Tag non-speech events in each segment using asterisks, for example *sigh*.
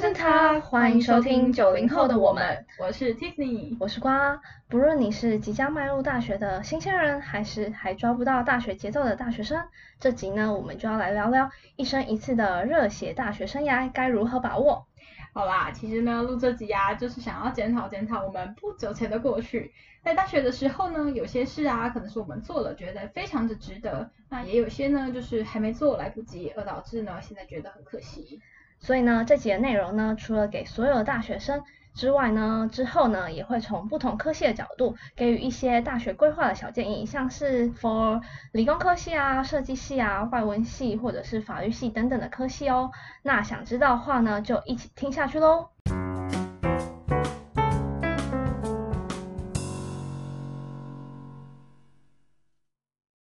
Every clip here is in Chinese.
Guten Tag，欢迎收听九零后的我们，我是 Tiffany，我是瓜。不论你是即将迈入大学的新鲜人，还是还抓不到大学节奏的大学生，这集呢，我们就要来聊聊一生一次的热血大学生涯该如何把握。好啦，其实呢，录这集啊，就是想要检讨检讨我们不久前的过去。在大学的时候呢，有些事啊，可能是我们做了，觉得非常的值得；那也有些呢，就是还没做来不及，而导致呢，现在觉得很可惜。所以呢，这集的内容呢，除了给所有的大学生之外呢，之后呢，也会从不同科系的角度，给予一些大学规划的小建议，像是 for 理工科系啊、设计系啊、外文系或者是法律系等等的科系哦。那想知道的话呢，就一起听下去喽。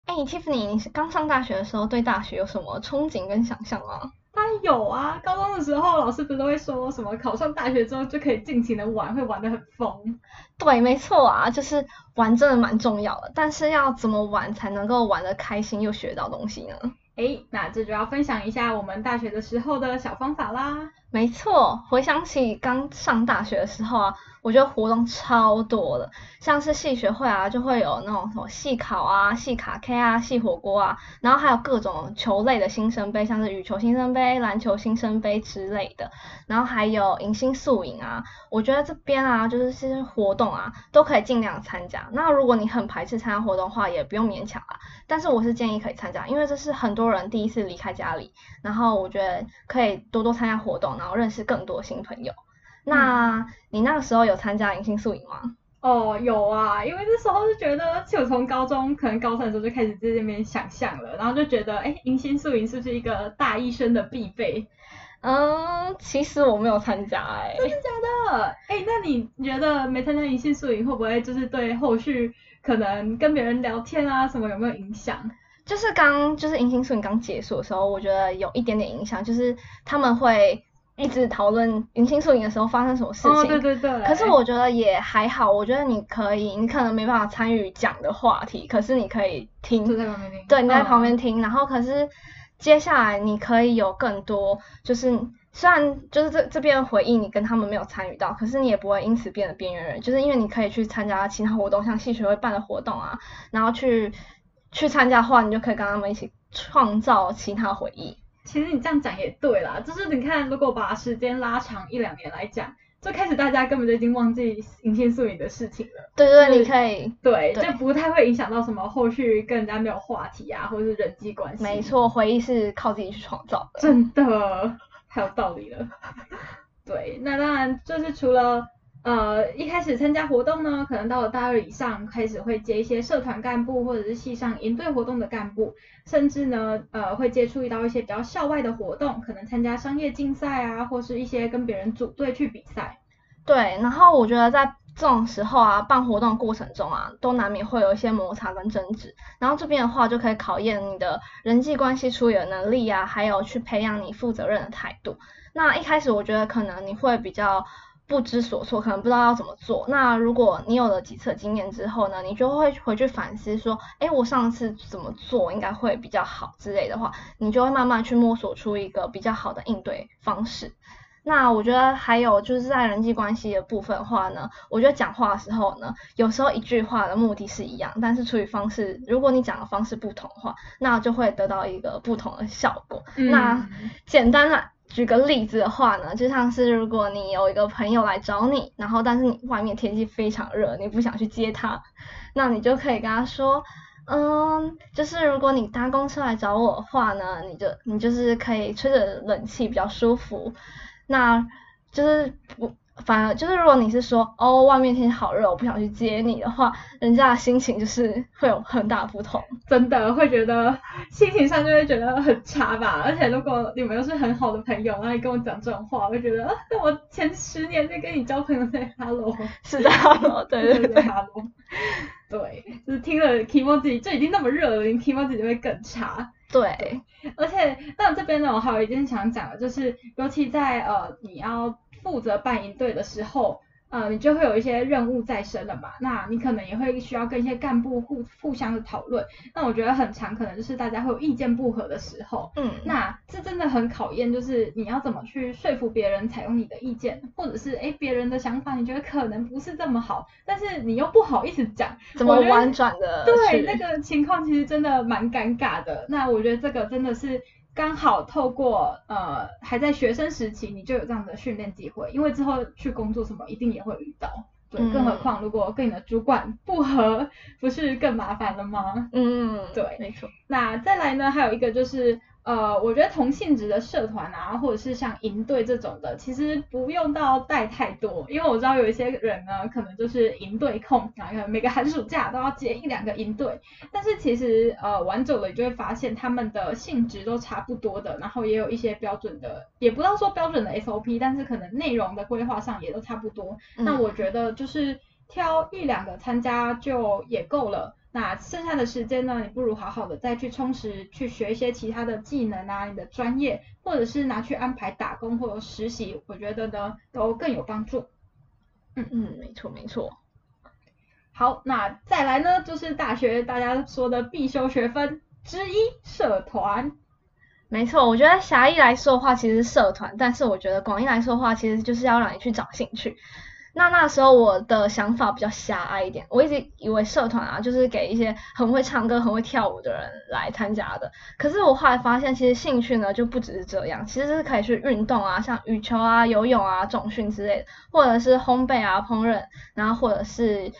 哎，Tiffany，你是刚上大学的时候，对大学有什么憧憬跟想象吗？当然有啊，高中的时候老师不是都会说什么考上大学之后就可以尽情的玩，会玩得很疯。对，没错啊，就是玩真的蛮重要的，但是要怎么玩才能够玩得开心又学到东西呢？诶，那这就要分享一下我们大学的时候的小方法啦。没错，回想起刚上大学的时候啊。我觉得活动超多的，像是系学会啊，就会有那种什么系考啊、系卡 K 啊、系火锅啊，然后还有各种球类的新生杯，像是羽球新生杯、篮球新生杯之类的，然后还有迎新宿营啊。我觉得这边啊，就是这些活动啊，都可以尽量参加。那如果你很排斥参加活动的话，也不用勉强啊。但是我是建议可以参加，因为这是很多人第一次离开家里，然后我觉得可以多多参加活动，然后认识更多新朋友。那你那个时候有参加迎新宿营吗？哦，有啊，因为那时候就觉得，就从高中可能高三的时候就开始在那边想象了，然后就觉得，哎，迎新宿营是不是一个大一生的必备？嗯，其实我没有参加，哎，真的假的？哎，那你觉得没参加迎新宿营会不会就是对后续可能跟别人聊天啊什么有没有影响？就是刚就是迎新宿营刚结束的时候，我觉得有一点点影响，就是他们会。一直讨论迎新宿营的时候发生什么事情，哦，对对对。可是我觉得也还好，我觉得你可以，你可能没办法参与讲的话题，可是你可以听，就在旁边听。对，你在旁边听，嗯，然后可是接下来你可以有更多，就是虽然就是这这边的回忆你跟他们没有参与到，可是你也不会因此变得边缘人，就是因为你可以去参加其他活动，像戏学会办的活动啊，然后去去参加的话，你就可以跟他们一起创造其他回忆。其实你这样讲也对啦，就是你看，如果把时间拉长一两年来讲，就开始大家根本就已经忘记迎新宿营的事情了。对对，你可以对，就不太会影响到什么后续跟人家没有话题啊，或者是人际关系。没错，回忆是靠自己去创造的。真的，太有道理了。对，那当然就是除了。呃，一开始参加活动呢，可能到了大二以上，开始会接一些社团干部或者是系上营队活动的干部，甚至呢，呃，会接触到一些比较校外的活动，可能参加商业竞赛啊，或是一些跟别人组队去比赛。对，然后我觉得在这种时候啊，办活动过程中啊，都难免会有一些摩擦跟争执，然后这边的话就可以考验你的人际关系处理的能力啊，还有去培养你负责任的态度。那一开始我觉得可能你会比较。不知所措，可能不知道要怎么做。那如果你有了几次经验之后呢，你就会回去反思说，诶，我上次怎么做应该会比较好之类的话，你就会慢慢去摸索出一个比较好的应对方式。那我觉得还有就是在人际关系的部分的话呢，我觉得讲话的时候呢，有时候一句话的目的是一样，但是处理方式，如果你讲的方式不同的话，那就会得到一个不同的效果。嗯、那简单的。举个例子的话呢，就像是如果你有一个朋友来找你，然后但是你外面天气非常热，你不想去接他，那你就可以跟他说，嗯，就是如果你搭公车来找我的话呢，你就你就是可以吹着冷气比较舒服，那就是不。反而就是，如果你是说哦，外面天气好热，我不想去接你的话，人家的心情就是会有很大不同，真的会觉得心情上就会觉得很差吧。而且如果你们又是很好的朋友，然后你跟我讲这种话，我会觉得啊，那我前十年在跟你交朋友在 Hello，是的，Hello，对对 *laughs* 对，Hello，对，就是听了 Kimoji 就已经那么热了，你 Kimoji 就会更差。对，对而且那这边呢，我还有一件想讲的，就是尤其在呃你要。负责办营队的时候，呃，你就会有一些任务在身了嘛，那你可能也会需要跟一些干部互互相的讨论。那我觉得很常可能就是大家会有意见不合的时候，嗯，那这真的很考验，就是你要怎么去说服别人采用你的意见，或者是诶别人的想法你觉得可能不是这么好，但是你又不好意思讲，怎么婉转的？对，那个情况其实真的蛮尴尬的。那我觉得这个真的是。刚好透过呃还在学生时期，你就有这样的训练机会，因为之后去工作什么一定也会遇到，对，嗯、更何况如果跟你的主管不合，不是更麻烦了吗？嗯，对，没错。那再来呢，还有一个就是。呃，我觉得同性质的社团啊，或者是像营队这种的，其实不用到带太多，因为我知道有一些人呢，可能就是营队控，然后每个寒暑假都要接一两个营队，但是其实呃玩久了，你就会发现他们的性质都差不多的，然后也有一些标准的，也不知道说标准的 SOP，但是可能内容的规划上也都差不多。嗯、那我觉得就是挑一两个参加就也够了。那剩下的时间呢，你不如好好的再去充实，去学一些其他的技能啊，你的专业，或者是拿去安排打工或者实习，我觉得呢都更有帮助。嗯嗯，没错没错。好，那再来呢，就是大学大家说的必修学分之一，社团。没错，我觉得狭义来说的话，其实是社团，但是我觉得广义来说的话，其实就是要让你去找兴趣。那那时候我的想法比较狭隘一点，我一直以为社团啊就是给一些很会唱歌、很会跳舞的人来参加的。可是我后来发现，其实兴趣呢就不只是这样，其实是可以去运动啊，像羽球啊、游泳啊、重训之类的，或者是烘焙啊、烹饪，然后或者是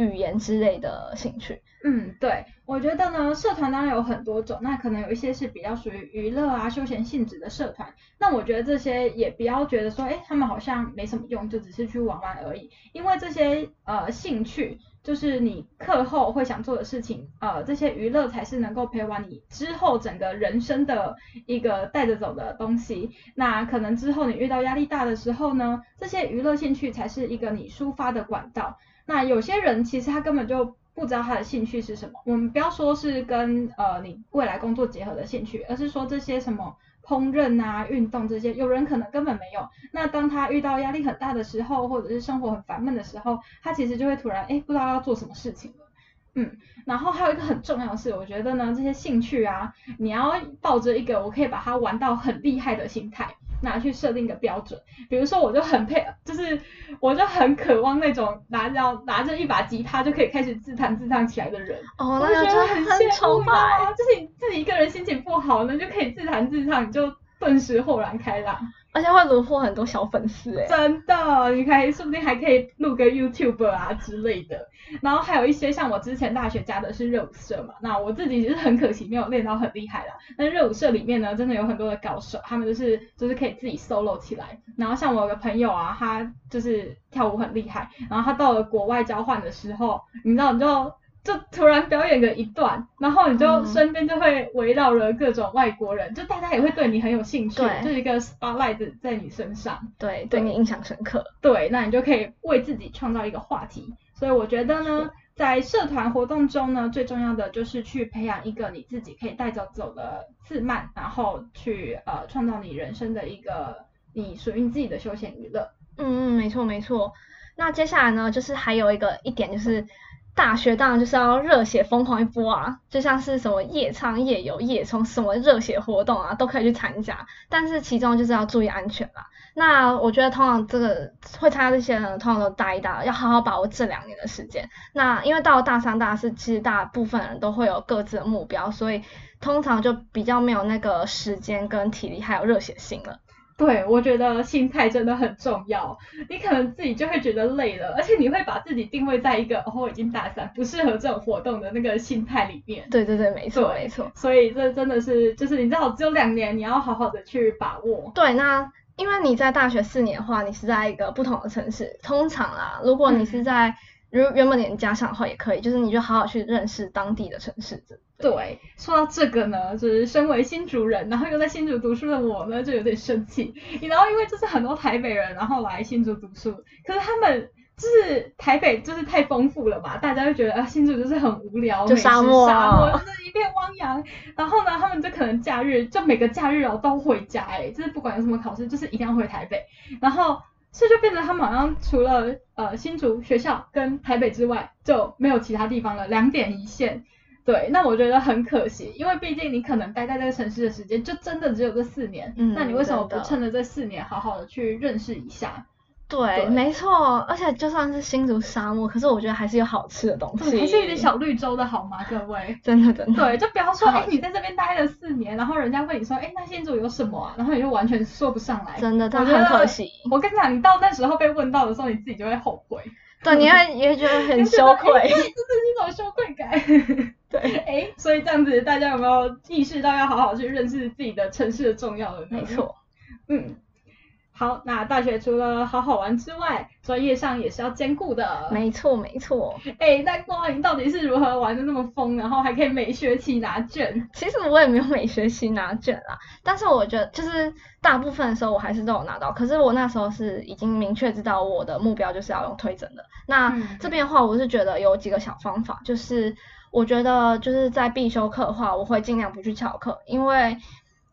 语言之类的兴趣。嗯，对，我觉得呢，社团当然有很多种，那可能有一些是比较属于娱乐啊、休闲性质的社团，那我觉得这些也不要觉得说，哎，他们好像没什么用，就只是去玩玩而已，因为这些呃兴趣就是你课后会想做的事情，呃，这些娱乐才是能够陪完你之后整个人生的一个带着走的东西。那可能之后你遇到压力大的时候呢，这些娱乐兴趣才是一个你抒发的管道。那有些人其实他根本就不知道他的兴趣是什么，我们不要说是跟呃你未来工作结合的兴趣，而是说这些什么烹饪啊、运动这些，有人可能根本没有。那当他遇到压力很大的时候，或者是生活很烦闷的时候，他其实就会突然哎不知道要做什么事情了。嗯，然后还有一个很重要的是，我觉得呢这些兴趣啊，你要抱着一个我可以把它玩到很厉害的心态。拿去设定一个标准，比如说我就很配，就是我就很渴望那种拿着拿着一把吉他就可以开始自弹自唱起来的人，哦，那个就很崇拜，就是你自己一个人心情不好呢，就可以自弹自唱，你就顿时豁然开朗。而且会虏获很多小粉丝哎，真的，你可以说不定还可以录个 YouTube 啊之类的。然后还有一些像我之前大学加的是热舞社嘛，那我自己其实很可惜没有练到很厉害啦。那热舞社里面呢，真的有很多的高手，他们就是就是可以自己 solo 起来。然后像我有个朋友啊，他就是跳舞很厉害，然后他到了国外交换的时候，你知道你就。就突然表演个一段，然后你就身边就会围绕了各种外国人，嗯、就大家也会对你很有兴趣，就是一个 spotlight 在你身上，对，对你印象深刻。对，那你就可以为自己创造一个话题。所以我觉得呢，在社团活动中呢，最重要的就是去培养一个你自己可以带着走的自慢，然后去呃创造你人生的一个你属于你自己的休闲娱乐。嗯嗯，没错没错。那接下来呢，就是还有一个一点就是。大学当然就是要热血疯狂一波啊，就像是什么夜唱、夜游、夜冲，什么热血活动啊，都可以去参加。但是其中就是要注意安全啦。那我觉得通常这个会参加这些人，通常都大一、大二，要好好把握这两年的时间。那因为到了大三、大四，其实大部分人都会有各自的目标，所以通常就比较没有那个时间跟体力还有热血性了。对，我觉得心态真的很重要。你可能自己就会觉得累了，而且你会把自己定位在一个哦，我已经大三，不适合这种活动的那个心态里面。对对对，没错没错。所以这真的是，就是你知道，只有两年，你要好好的去把握。对，那因为你在大学四年的话，你是在一个不同的城市，通常啦，如果你是在。嗯如原本连家乡的话也可以，就是你就好好去认识当地的城市。对，对，说到这个呢，就是身为新竹人，然后又在新竹读书的我呢，就有点生气。然后因为就是很多台北人，然后来新竹读书，可是他们就是台北就是太丰富了吧，大家就觉得啊新竹就是很无聊，就沙漠，沙漠就是一片汪洋。然后呢，他们就可能假日就每个假日哦都回家，哎，就是不管有什么考试，就是一定要回台北。然后。所以就变成他们好像除了呃新竹学校跟台北之外就没有其他地方了，两点一线。对，那我觉得很可惜，因为毕竟你可能待在这个城市的时间就真的只有这四年，嗯，那你为什么不趁着这四年好好的去认识一下？对，对没错，而且就算是新竹沙漠，可是我觉得还是有好吃的东西，还是有点小绿洲的好吗？各位，真的真的，对，就不要说哎，你在这边待了四年，然后人家问你说，哎，那新竹有什么啊？然后你就完全说不上来，真的，真的很可惜。我跟你讲，你到那时候被问到的时候，你自己就会后悔，对，你会也会觉得很羞愧，*laughs* 这是一种羞愧感。*laughs* 对，*laughs* 哎，所以这样子，大家有没有意识到要好好去认识自己的城市的重要的？没错，嗯。好，那大学除了好好玩之外，专业上也是要兼顾的。没错，没错。哎，那光你到底是如何玩的那么疯，然后还可以每学期拿卷？其实我也没有每学期拿卷啦，但是我觉得就是大部分的时候我还是都有拿到。可是我那时候是已经明确知道我的目标就是要用推整的。那这边的话，我是觉得有几个小方法，就是我觉得就是在必修课的话，我会尽量不去翘课，因为。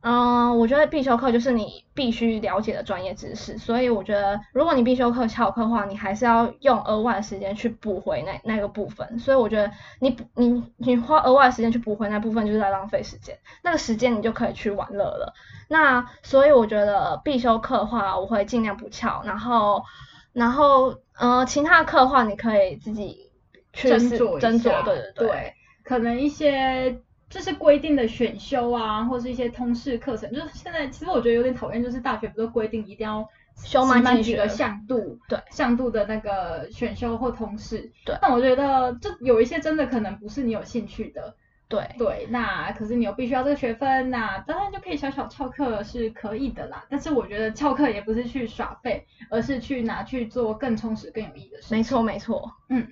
嗯，我觉得必修课就是你必须了解的专业知识，所以我觉得如果你必修课翘课的话，你还是要用额外的时间去补回那那个部分。所以我觉得你你你花额外的时间去补回那部分，就是在浪费时间。那个时间你就可以去玩乐了。那所以我觉得必修课的话，我会尽量不翘。然后然后呃，其他的课的话，你可以自己去斟酌斟酌，对对对，对，可能一些。就是规定的选修啊，或是一些通识课程，就是现在其实我觉得有点讨厌，就是大学不是规定一定要修满几个向度，对，向度的那个选修或通识，对。那我觉得这有一些真的可能不是你有兴趣的，对对。那可是你又必须要这个学分，那当然就可以小小翘课是可以的啦。但是我觉得翘课也不是去耍废，而是去拿去做更充实、更有意义的事。没错没错，嗯。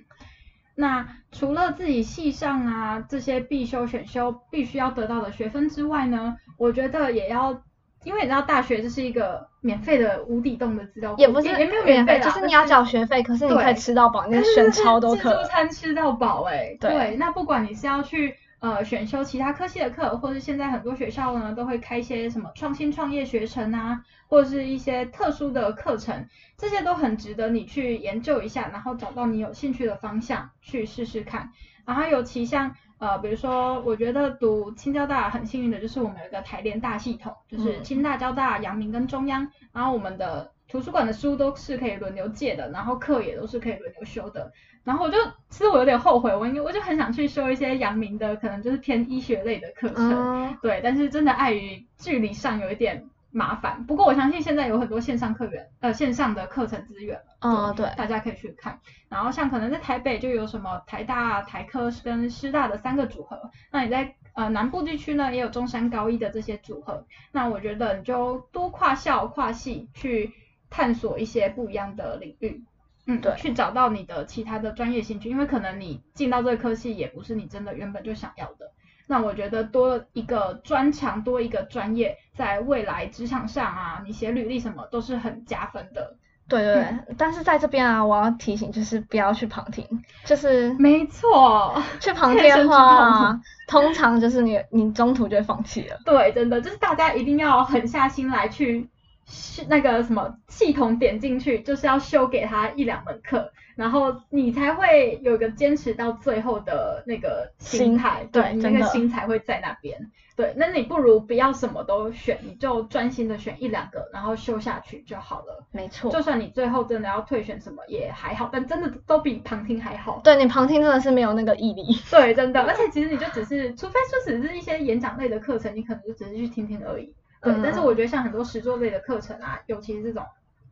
那除了自己系上啊这些必修选修必须要得到的学分之外呢，我觉得也要，因为你知道大学这是一个免费的无底洞的资料库，也不是也没有免费，就是你要缴学费，可是你可以吃到饱，你选超多课，自助餐吃到饱哎、欸，对，那不管你是要去。呃，选修其他科系的课，或者现在很多学校呢都会开一些什么创新创业学程啊，或者是一些特殊的课程，这些都很值得你去研究一下，然后找到你有兴趣的方向去试试看。然后尤其像呃，比如说，我觉得读清交大很幸运的就是我们有一个台联大系统，就是清大、交大、阳明跟中央，然后我们的图书馆的书都是可以轮流借的，然后课也都是可以轮流修的。然后我就，其实我有点后悔，我应该我就很想去修一些阳明的，可能就是偏医学类的课程，嗯、对，但是真的碍于距离上有一点麻烦。不过我相信现在有很多线上课源，呃，线上的课程资源，嗯，对，大家可以去看。然后像可能在台北就有什么台大、台科跟师大的三个组合，那你在呃南部地区呢也有中山高一的这些组合。那我觉得你就多跨校跨系去探索一些不一样的领域。嗯，对，去找到你的其他的专业兴趣，因为可能你进到这个科系也不是你真的原本就想要的。那我觉得多一个专长，多一个专业，在未来职场上啊，你写履历什么都是很加分的。对对对，嗯、但是在这边啊，我要提醒就是不要去旁听，就是没错，去旁听的话，通常就是你你中途就会放弃了。对，真的就是大家一定要狠下心来去。是那个什么系统点进去，就是要修给他一两门课，然后你才会有个坚持到最后的那个心态，心对，你那个心才会在那边。对，那你不如不要什么都选，你就专心的选一两个，然后修下去就好了。没错，就算你最后真的要退选什么也还好，但真的都比旁听还好。对，你旁听真的是没有那个毅力。*laughs* 对，真的，而且其实你就只是，除非说只是一些演讲类的课程，你可能就只是去听听而已。对，但是我觉得像很多实作类的课程啊，尤其是这种，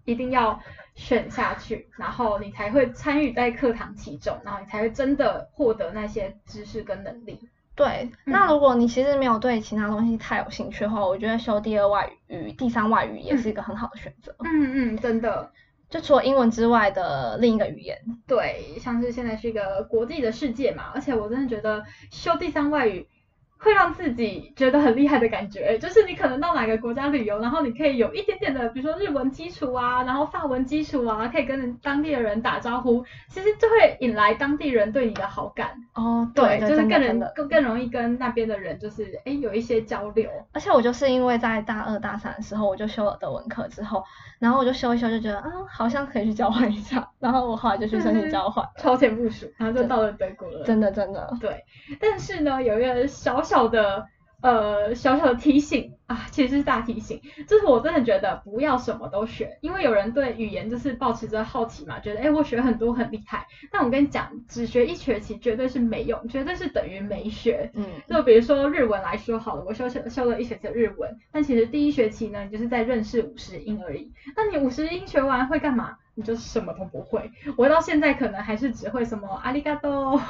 一定要选下去，然后你才会参与在课堂其中，然后你才会真的获得那些知识跟能力。对，那如果你其实没有对其他东西太有兴趣的话，我觉得修第二外语、第三外语也是一个很好的选择。嗯嗯，真的，就除了英文之外的另一个语言。对，像是现在是一个国际的世界嘛，而且我真的觉得修第三外语。会让自己觉得很厉害的感觉，就是你可能到哪个国家旅游，然后你可以有一点点的，比如说日文基础啊，然后法文基础啊，可以跟当地的人打招呼，其实就会引来当地人对你的好感。哦，对，对，就是更能更更容易跟那边的人就是哎有一些交流。而且我就是因为在大二大三的时候我就修了德文课之后，然后我就修一修就觉得啊好像可以去交换一下，然后我后来就去申请交换，超前部署，然后就到了德国了。真的真的。对，但是呢有一个小小。小的呃小小的提醒啊，其实是大提醒，就是我真的觉得不要什么都学，因为有人对语言就是抱持着好奇嘛，觉得哎我学很多很厉害，但我跟你讲，只学一学期绝对是没用，绝对是等于没学。嗯，就比如说日文来说好了，我修修修了一学期的日文，但其实第一学期呢，你就是在认识五十音而已，那你五十音学完会干嘛？你就什么都不会，我到现在可能还是只会什么阿里嘎多，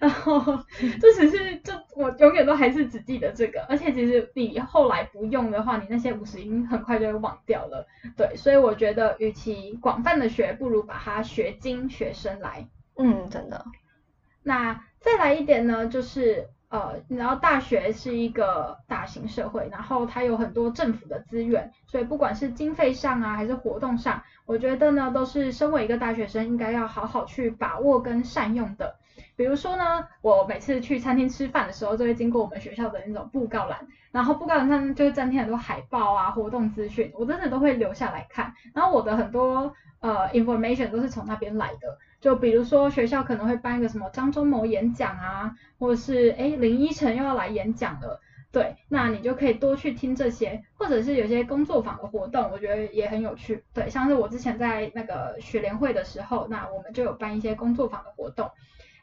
然后这只是就我永远都还是只记得这个，而且其实你后来不用的话，你那些五十音很快就会忘掉了。对，所以我觉得与其广泛的学，不如把它学精学深来。嗯，真的。那再来一点呢，就是。呃，然后大学是一个大型社会，然后它有很多政府的资源，所以不管是经费上啊，还是活动上，我觉得呢，都是身为一个大学生应该要好好去把握跟善用的。比如说呢，我每次去餐厅吃饭的时候，就会经过我们学校的那种布告栏，然后布告栏上就会粘贴很多海报啊、活动资讯，我真的都会留下来看。然后我的很多呃 information 都是从那边来的。就比如说学校可能会办一个什么张忠谋演讲啊，或者是诶林依晨又要来演讲了，对，那你就可以多去听这些，或者是有些工作坊的活动，我觉得也很有趣，对，像是我之前在那个学联会的时候，那我们就有办一些工作坊的活动，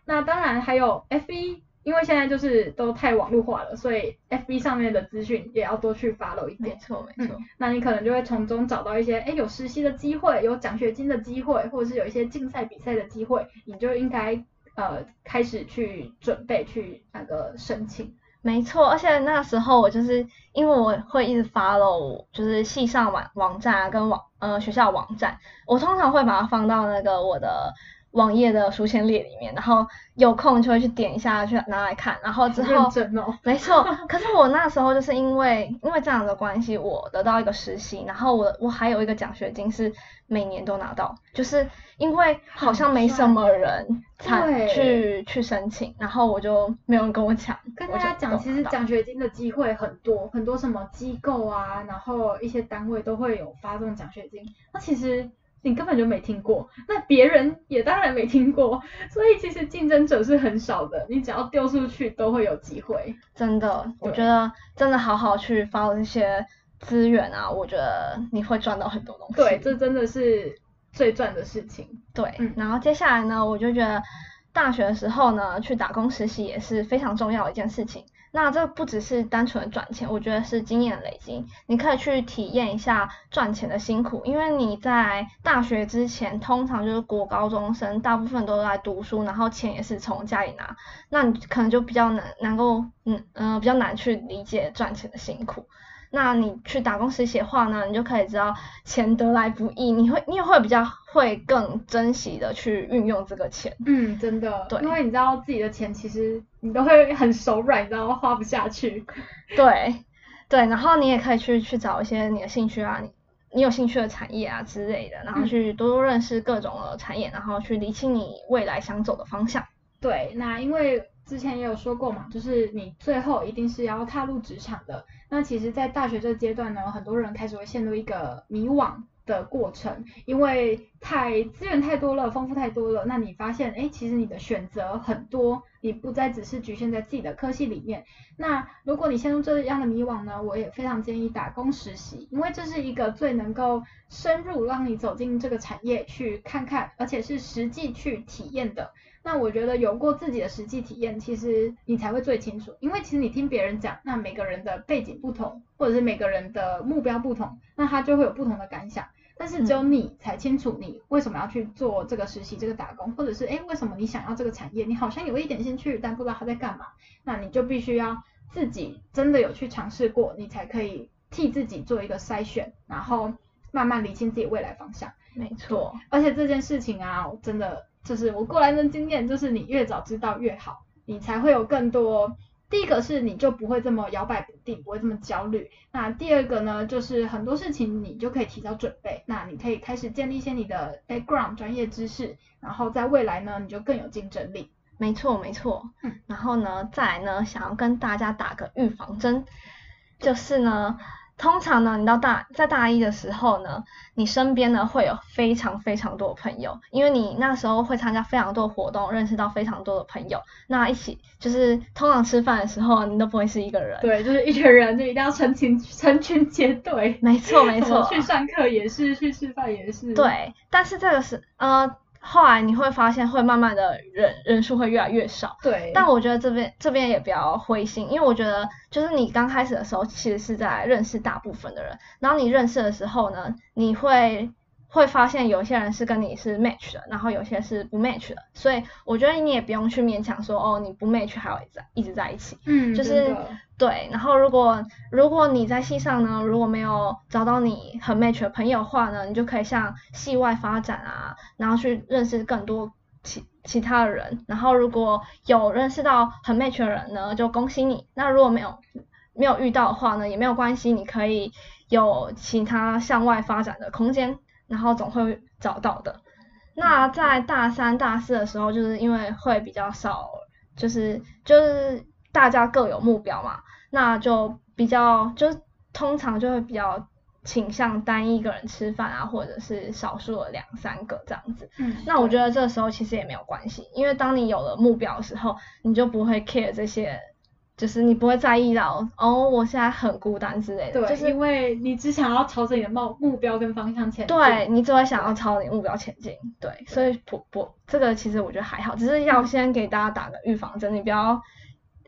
那当然还有 FB。因为现在就是都太网络化了，所以 FB 上面的资讯也要多去 follow 一点。没错没错、嗯，那你可能就会从中找到一些，诶有实习的机会，有奖学金的机会，或者是有一些竞赛比赛的机会，你就应该呃开始去准备去那个申请。没错，而且那时候我就是因为我会一直 follow，就是系上网网站啊跟网呃学校网站，我通常会把它放到那个我的。网页的书签列里面，然后有空就会去点一下，去拿来看，然后之后，哦、*laughs* 没错。可是我那时候就是因为因为这样的关系，我得到一个实习，然后我我还有一个奖学金是每年都拿到，就是因为好像没什么人才去去申请，然后我就没有人跟我抢。跟大家讲，其实奖学金的机会很多，很多什么机构啊，然后一些单位都会有发这种奖学金，那其实。你根本就没听过，那别人也当然没听过，所以其实竞争者是很少的，你只要丢出去都会有机会。真的，我觉得真的好好去 follow 这些资源啊，我觉得你会赚到很多东西。对，这真的是最赚的事情。对，嗯，然后接下来呢，我就觉得大学的时候呢，去打工实习也是非常重要的一件事情。那这不只是单纯的赚钱，我觉得是经验累积。你可以去体验一下赚钱的辛苦，因为你在大学之前，通常就是国高中生，大部分都在读书，然后钱也是从家里拿，那你可能就比较难，能够，嗯嗯、比较难去理解赚钱的辛苦。那你去打工实习的话呢，你就可以知道钱得来不易，你会你也会比较会更珍惜的去运用这个钱。嗯，真的，对，因为你知道自己的钱其实你都会很手软，你知道花不下去。对，对，然后你也可以去去找一些你的兴趣啊，你你有兴趣的产业啊之类的，然后去多多认识各种的产业，然后去理清你未来想走的方向。对，那因为。之前也有说过嘛，就是你最后一定是要踏入职场的。那其实，在大学这阶段呢，很多人开始会陷入一个迷惘的过程，因为太资源太多了，丰富太多了。那你发现，哎，其实你的选择很多，你不再只是局限在自己的科系里面。那如果你陷入这样的迷惘呢，我也非常建议打工实习，因为这是一个最能够深入让你走进这个产业去看看，而且是实际去体验的。那我觉得有过自己的实际体验，其实你才会最清楚。因为其实你听别人讲，那每个人的背景不同，或者是每个人的目标不同，那他就会有不同的感想。但是只有你才清楚你为什么要去做这个实习、这个打工，或者是诶为什么你想要这个产业？你好像有一点兴趣，但不知道他在干嘛。那你就必须要自己真的有去尝试过，你才可以替自己做一个筛选，然后慢慢理清自己未来方向。没错，而且这件事情啊，真的。就是我过来人的经验，就是你越早知道越好，你才会有更多第一个是你就不会这么摇摆不定，不会这么焦虑。那第二个呢，就是很多事情你就可以提早准备。那你可以开始建立一些你的 background 专业知识，然后在未来呢，你就更有竞争力。没错，没错。嗯，然后呢，再来呢，想要跟大家打个预防针，就是呢。通常呢，你到大在大一的时候呢，你身边呢会有非常非常多的朋友，因为你那时候会参加非常多的活动，认识到非常多的朋友。那一起就是通常吃饭的时候，你都不会是一个人。对，就是一群人就一定要成群成群结队。没错没错。去上课也是，去吃饭也是。对，但是这个是呃。后来你会发现，会慢慢的人人数会越来越少。对。但我觉得这边这边也不要灰心，因为我觉得就是你刚开始的时候，其实是在认识大部分的人。然后你认识的时候呢，你会会发现有些人是跟你是 match 的，然后有些是不 match 的。所以我觉得你也不用去勉强说哦，你不 match 还要在一直在一起。嗯。就是。对，然后如果如果你在戏上呢，如果没有找到你很 match 的朋友的话呢，你就可以向戏外发展啊，然后去认识更多其其他的人。然后如果有认识到很 match 的人呢，就恭喜你。那如果没有没有遇到的话呢，也没有关系，你可以有其他向外发展的空间，然后总会找到的。那在大三、大四的时候，就是因为会比较少，就是就是。大家各有目标嘛，那就比较就通常就会比较倾向单一个人吃饭啊，或者是少数的两三个这样子。嗯，那我觉得这时候其实也没有关系，因为当你有了目标的时候，你就不会 care 这些，就是你不会在意到哦，我现在很孤单之类的。对，就是因为你只想要朝着你的目目标跟方向前进。对，你只会想要朝你目标前进。对，对所以不不，这个其实我觉得还好，只是要先给大家打个预防针，你不要。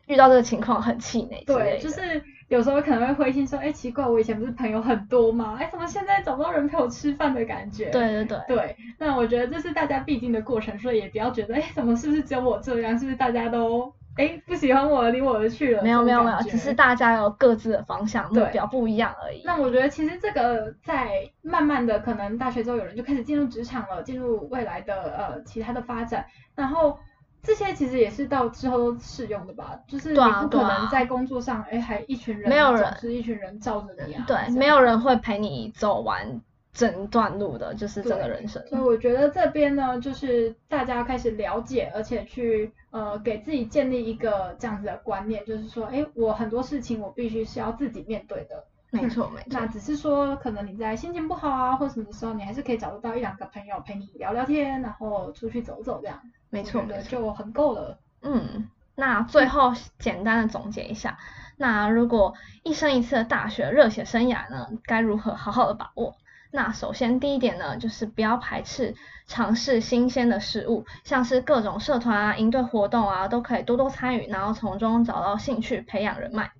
遇到这个情况很气馁，对，就是有时候可能会灰心说，哎、欸，奇怪，我以前不是朋友很多吗？*laughs* 哎、欸，怎么现在找不到人陪我吃饭的感觉？对对对。对，那我觉得这是大家必经的过程，所以也不要觉得，哎、欸，怎么是不是只有我这样？是不是大家都，哎、欸，不喜欢我，离我而去了？没有没有没有，只是大家有各自的方向，目标不一样而已。那我觉得其实这个在慢慢的，可能大学之后有人就开始进入职场了，进入未来的呃其他的发展，然后。这些其实也是到之后都适用的吧，就是你不可能在工作上，哎、啊啊，还一群人，没有人是一群人罩着你啊。对，没有人会陪你走完整段路的，就是整个人生。所以我觉得这边呢，就是大家开始了解，而且去呃给自己建立一个这样子的观念，就是说，哎，我很多事情我必须是要自己面对的。没错，没错。那只是说，可能你在心情不好啊，或什么的时候，你还是可以找得到一两个朋友陪你聊聊天，然后出去走走这样。没错，没错，就很够了。嗯，那最后简单的总结一下，那如果一生一次的大学热血生涯呢，该如何好好的把握？那首先第一点呢，就是不要排斥尝试新鲜的事物，像是各种社团啊、营队活动啊，都可以多多参与，然后从中找到兴趣，培养人脉。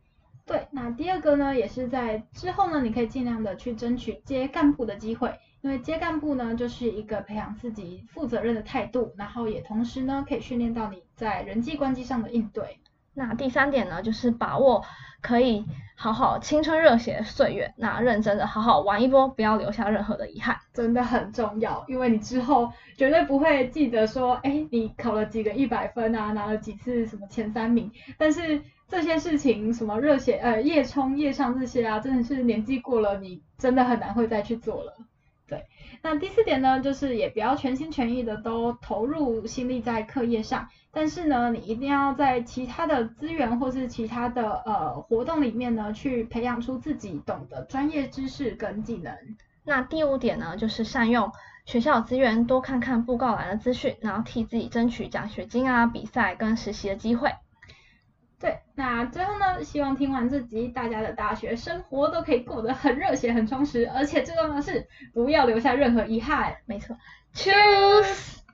对，那第二个呢，也是在之后呢，你可以尽量的去争取接干部的机会。因为接干部呢，就是一个培养自己负责任的态度，然后也同时呢，可以训练到你在人际关系上的应对。那第三点呢，就是把握可以好好青春热血的岁月，那认真的好好玩一波，不要留下任何的遗憾，真的很重要。因为你之后绝对不会记得说，哎，你考了几个一百分啊，拿了几次什么前三名，但是这些事情，什么热血呃夜冲夜上这些啊，真的是年纪过了，你真的很难会再去做了。对，那第四点呢，就是也不要全心全意的都投入心力在课业上，但是呢，你一定要在其他的资源或是其他的呃活动里面呢，去培养出自己懂得专业知识跟技能。那第五点呢，就是善用学校资源，多看看布告栏的资讯，然后替自己争取奖学金啊、比赛跟实习的机会。对，那最后呢，希望听完这集，大家的大学生活都可以过得很热血、很充实，而且最重要的是，不要留下任何遗憾。没错，Choose。